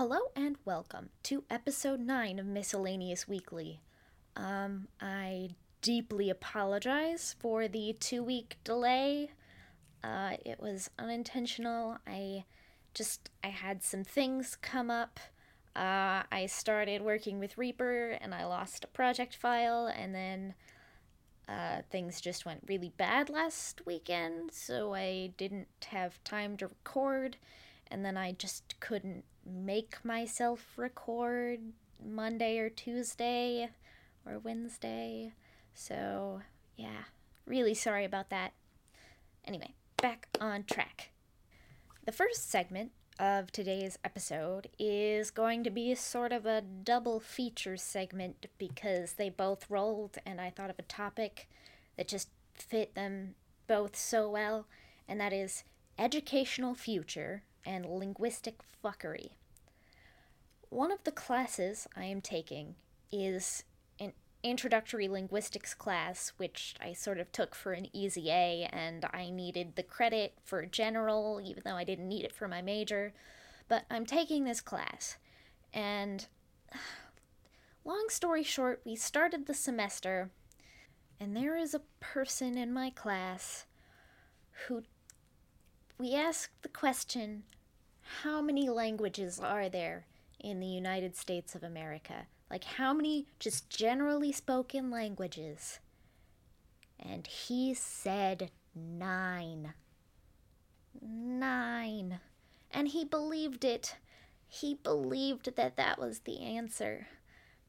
Hello and welcome to episode 9 of Miscellaneous Weekly. Um, I deeply apologize for the two week delay. Uh, it was unintentional. I just, I had some things come up. Uh, I started working with Reaper and I lost a project file, and then uh, things just went really bad last weekend, so I didn't have time to record, and then I just couldn't make myself record Monday or Tuesday or Wednesday. So, yeah, really sorry about that. Anyway, back on track. The first segment of today's episode is going to be sort of a double feature segment because they both rolled and I thought of a topic that just fit them both so well, and that is educational future and linguistic fuckery. One of the classes I am taking is an introductory linguistics class, which I sort of took for an easy A, and I needed the credit for general, even though I didn't need it for my major. But I'm taking this class, and long story short, we started the semester, and there is a person in my class who we asked the question how many languages are there in the United States of America? Like, how many just generally spoken languages? And he said nine. Nine. And he believed it. He believed that that was the answer.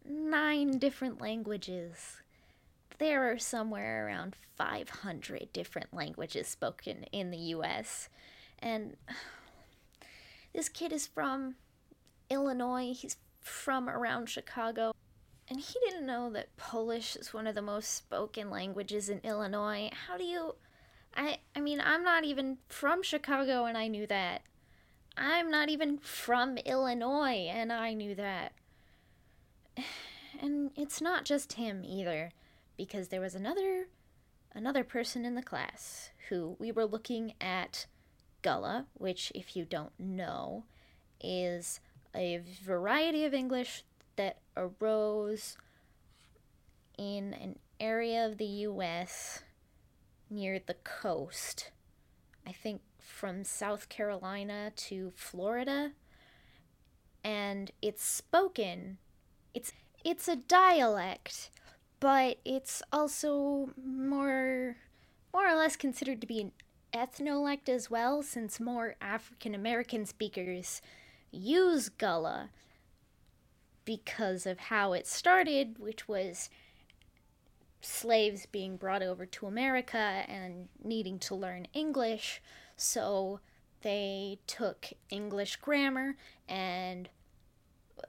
Nine different languages. There are somewhere around 500 different languages spoken in the US. And this kid is from Illinois. He's from around Chicago. And he didn't know that Polish is one of the most spoken languages in Illinois. How do you I I mean, I'm not even from Chicago and I knew that. I'm not even from Illinois and I knew that. And it's not just him either because there was another another person in the class who we were looking at Gullah, which if you don't know is a variety of English that arose in an area of the US near the coast. I think from South Carolina to Florida. And it's spoken. It's it's a dialect, but it's also more more or less considered to be an ethnolect as well since more African American speakers use Gullah because of how it started, which was slaves being brought over to America and needing to learn English. So they took English grammar and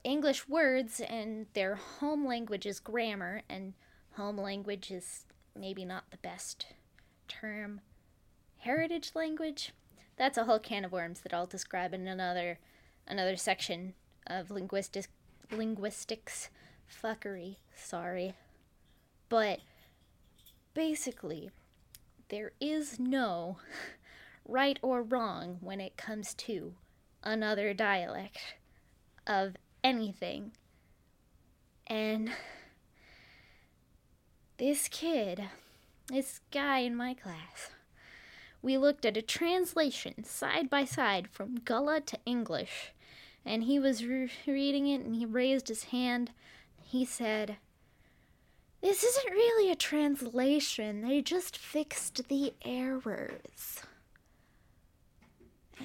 English words and their home language is grammar, and home language is maybe not the best term. Heritage language? That's a whole can of worms that I'll describe in another another section of linguistic linguistics fuckery. Sorry. But basically, there is no right or wrong when it comes to another dialect of anything. And this kid, this guy in my class, we looked at a translation side by side from Gullah to English, and he was re- reading it and he raised his hand. He said, This isn't really a translation, they just fixed the errors.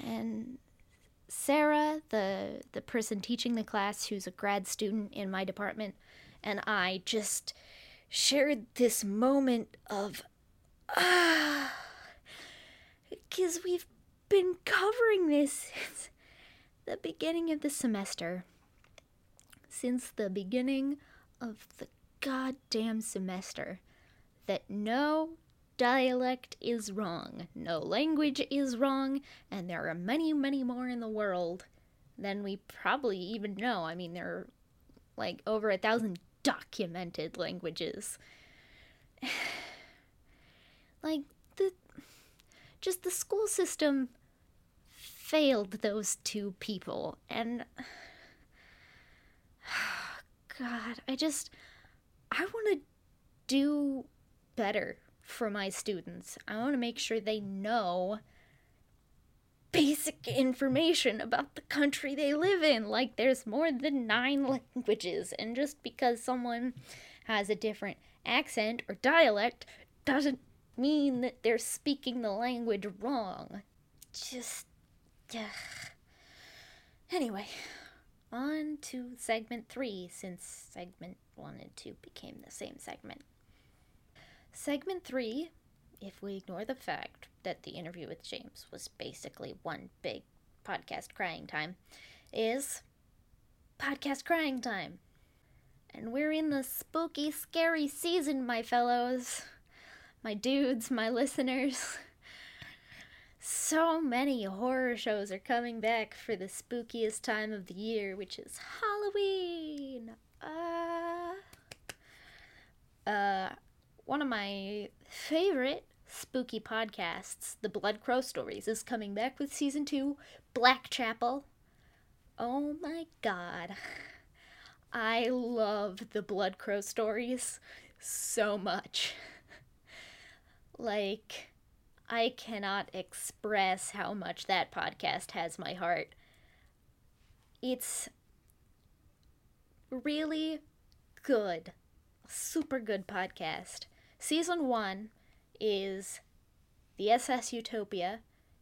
And Sarah, the, the person teaching the class, who's a grad student in my department, and I just shared this moment of, ah because we've been covering this since the beginning of the semester. Since the beginning of the goddamn semester. That no dialect is wrong, no language is wrong, and there are many, many more in the world than we probably even know. I mean, there are like over a thousand documented languages. like, just the school system failed those two people and God, I just I want to do better for my students. I want to make sure they know basic information about the country they live in. Like, there's more than nine languages, and just because someone has a different accent or dialect doesn't mean that they're speaking the language wrong. Just. Anyway, on to segment three, since segment one and two became the same segment. Segment three, if we ignore the fact that the interview with James was basically one big podcast crying time, is podcast crying time. And we're in the spooky, scary season, my fellows, my dudes, my listeners. So many horror shows are coming back for the spookiest time of the year, which is Halloween. Uh, uh, one of my favorite spooky podcasts, The Blood Crow Stories, is coming back with season two, Black Blackchapel. Oh my god. I love the Blood Crow Stories so much. Like, I cannot express how much that podcast has my heart. It's really good. Super good podcast. Season 1 is the SS Utopia.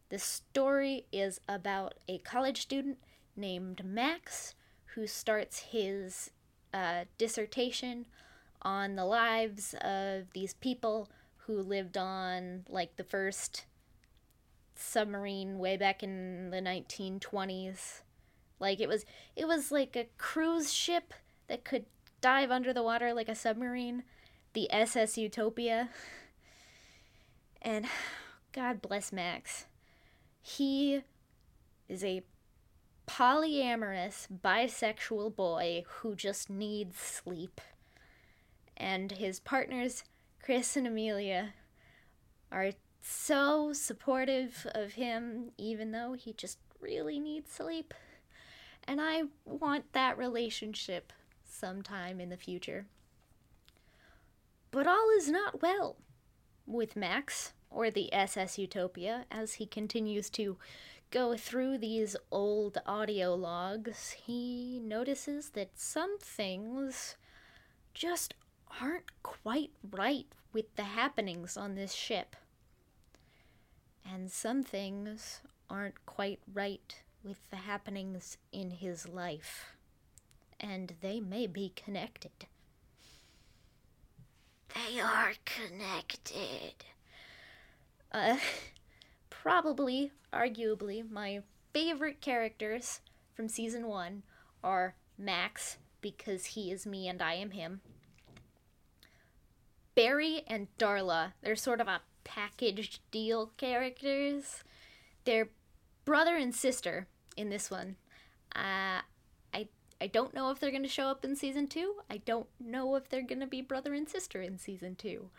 The story is about a college student named Max who starts his uh, dissertation on the lives of these people who lived on like the first submarine way back in the 1920s. Like it was it was like a cruise ship that could dive under the water like a submarine, the SS Utopia. And God bless Max. He is a polyamorous bisexual boy who just needs sleep. And his partners Chris and Amelia are so supportive of him, even though he just really needs sleep. And I want that relationship sometime in the future. But all is not well with Max, or the SS Utopia, as he continues to go through these old audio logs. He notices that some things just aren't quite right with the happenings on this ship. And some things aren't quite right with the happenings in his life. And they may be connected. They are connected. Uh, probably, arguably, my favorite characters from season one are Max, because he is me and I am him. Barry and Darla, they're sort of a packaged deal characters. They're brother and sister in this one. Uh, I I don't know if they're going to show up in season 2. I don't know if they're going to be brother and sister in season 2.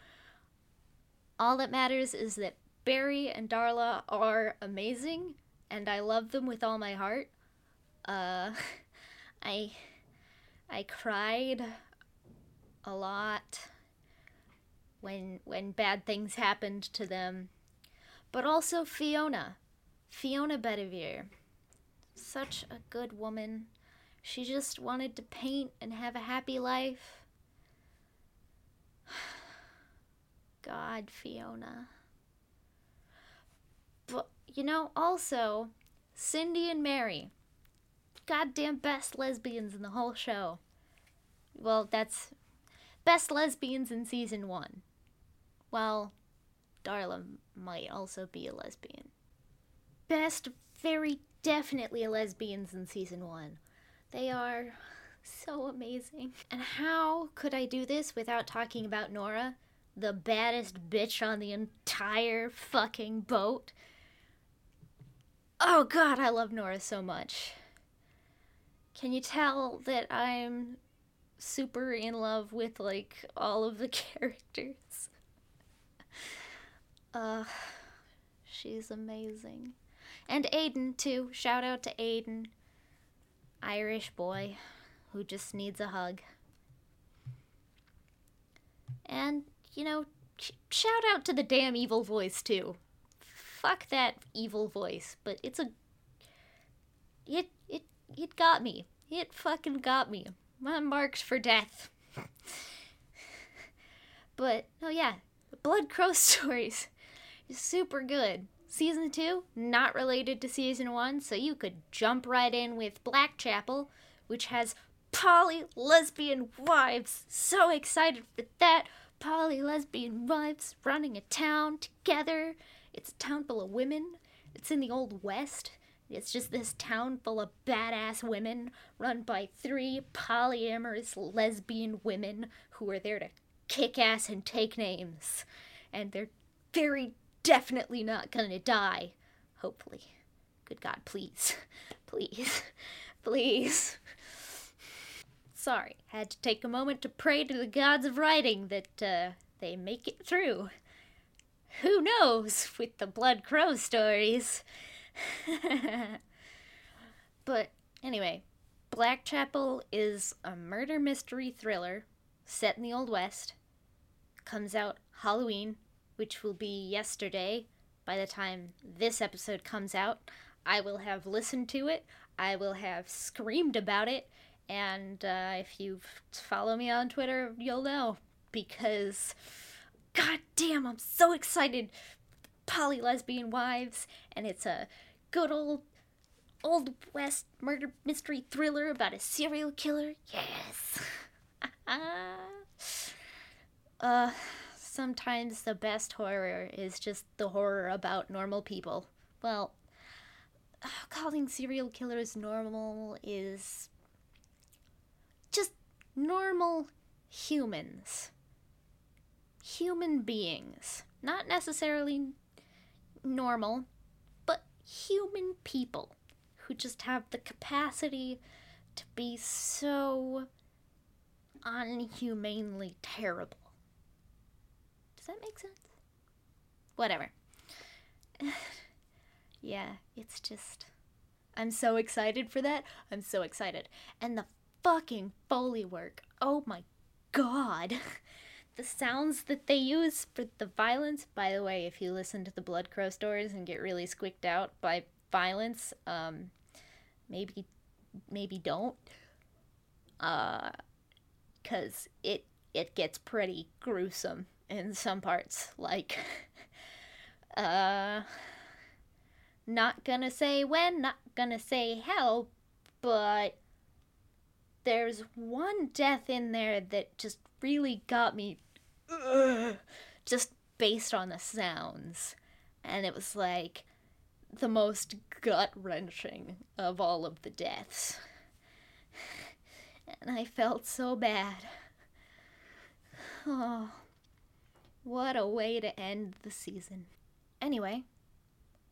All that matters is that Barry and Darla are amazing and I love them with all my heart. Uh I I cried a lot when when bad things happened to them. But also Fiona. Fiona Bedivere. Such a good woman. She just wanted to paint and have a happy life. God, Fiona. But, you know, also, Cindy and Mary. Goddamn best lesbians in the whole show. Well, that's best lesbians in season one. Well, Darla might also be a lesbian. Best, very definitely lesbians in season one. They are so amazing. And how could I do this without talking about Nora? The baddest bitch on the entire fucking boat. Oh god, I love Nora so much. Can you tell that I'm super in love with like all of the characters? Uh, she's amazing. And Aiden, too. Shout out to Aiden. Irish boy who just needs a hug. And, you know, sh- shout out to the damn evil voice, too. Fuck that evil voice, but it's a. It, it, it got me. It fucking got me. My marks for death. but, oh yeah, Blood Crow Stories super good. Season 2, not related to Season 1, so you could jump right in with Blackchapel, which has poly lesbian wives. So excited for that. Poly lesbian wives running a town together. It's a town full of women. It's in the Old West. It's just this town full of badass women run by three polyamorous lesbian women who are there to kick ass and take names. And they're very definitely not gonna die. Hopefully. Good God, please. Please. Please. Sorry, had to take a moment to pray to the gods of writing that uh, they make it through. Who knows with the Blood Crow stories? but anyway, Blackchapel is a murder mystery thriller set in the Old West. Comes out Halloween, which will be yesterday. By the time this episode comes out, I will have listened to it, I will have screamed about it, and uh, if you follow me on Twitter, you'll know. Because, god damn, I'm so excited! Poly lesbian wives, and it's a good old old west murder mystery thriller about a serial killer. Yes. uh sometimes the best horror is just the horror about normal people. Well, calling serial killers normal is just normal humans. Human beings. Not necessarily normal, but human people who just have the capacity to be so unhumanely terrible. That make sense? Whatever. yeah, it's just. I'm so excited for that. I'm so excited. And the fucking Foley work. Oh my god. the sounds that they use for the violence, by the way, if you listen to the Blood Crow stories and get really squeaked out by violence, um, maybe maybe don't uh cuz it it gets pretty gruesome in some parts like uh not gonna say when not gonna say how but there's one death in there that just really got me just based on the sounds and it was like the most gut wrenching of all of the deaths. And I felt so bad. Oh, what a way to end the season. Anyway,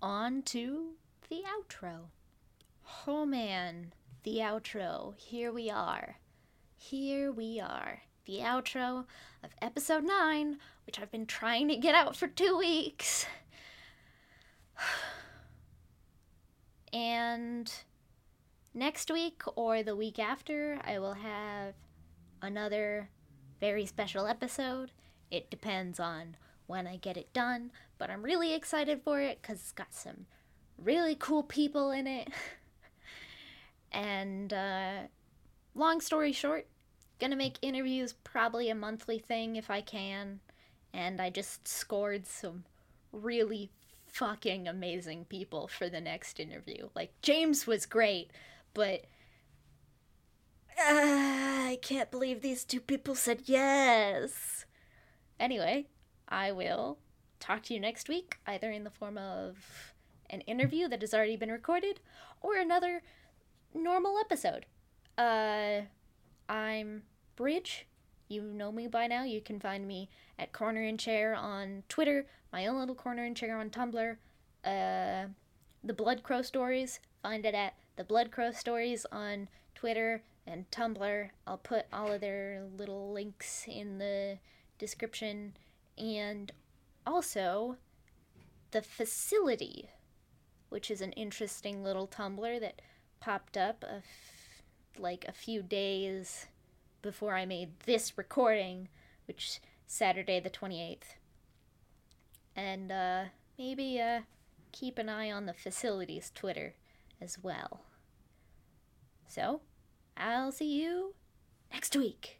on to the outro. Oh man, the outro. Here we are. Here we are. The outro of episode 9, which I've been trying to get out for two weeks. And next week or the week after, I will have another very special episode. It depends on when I get it done, but I'm really excited for it because it's got some really cool people in it. and uh, long story short, gonna make interviews probably a monthly thing if I can. And I just scored some really fucking amazing people for the next interview. Like, James was great, but. Uh, I can't believe these two people said yes. Anyway, I will talk to you next week, either in the form of an interview that has already been recorded or another normal episode. Uh, I'm Bridge. You know me by now. You can find me at Corner and Chair on Twitter, my own little corner and chair on Tumblr. Uh, the Blood Crow Stories, find it at the Blood Crow Stories on Twitter and Tumblr. I'll put all of their little links in the description. And also, the facility, which is an interesting little Tumblr that popped up a f- like a few days before I made this recording, which Saturday the 28th. And uh, maybe uh, keep an eye on the facilities Twitter as well. So, I'll see you next week.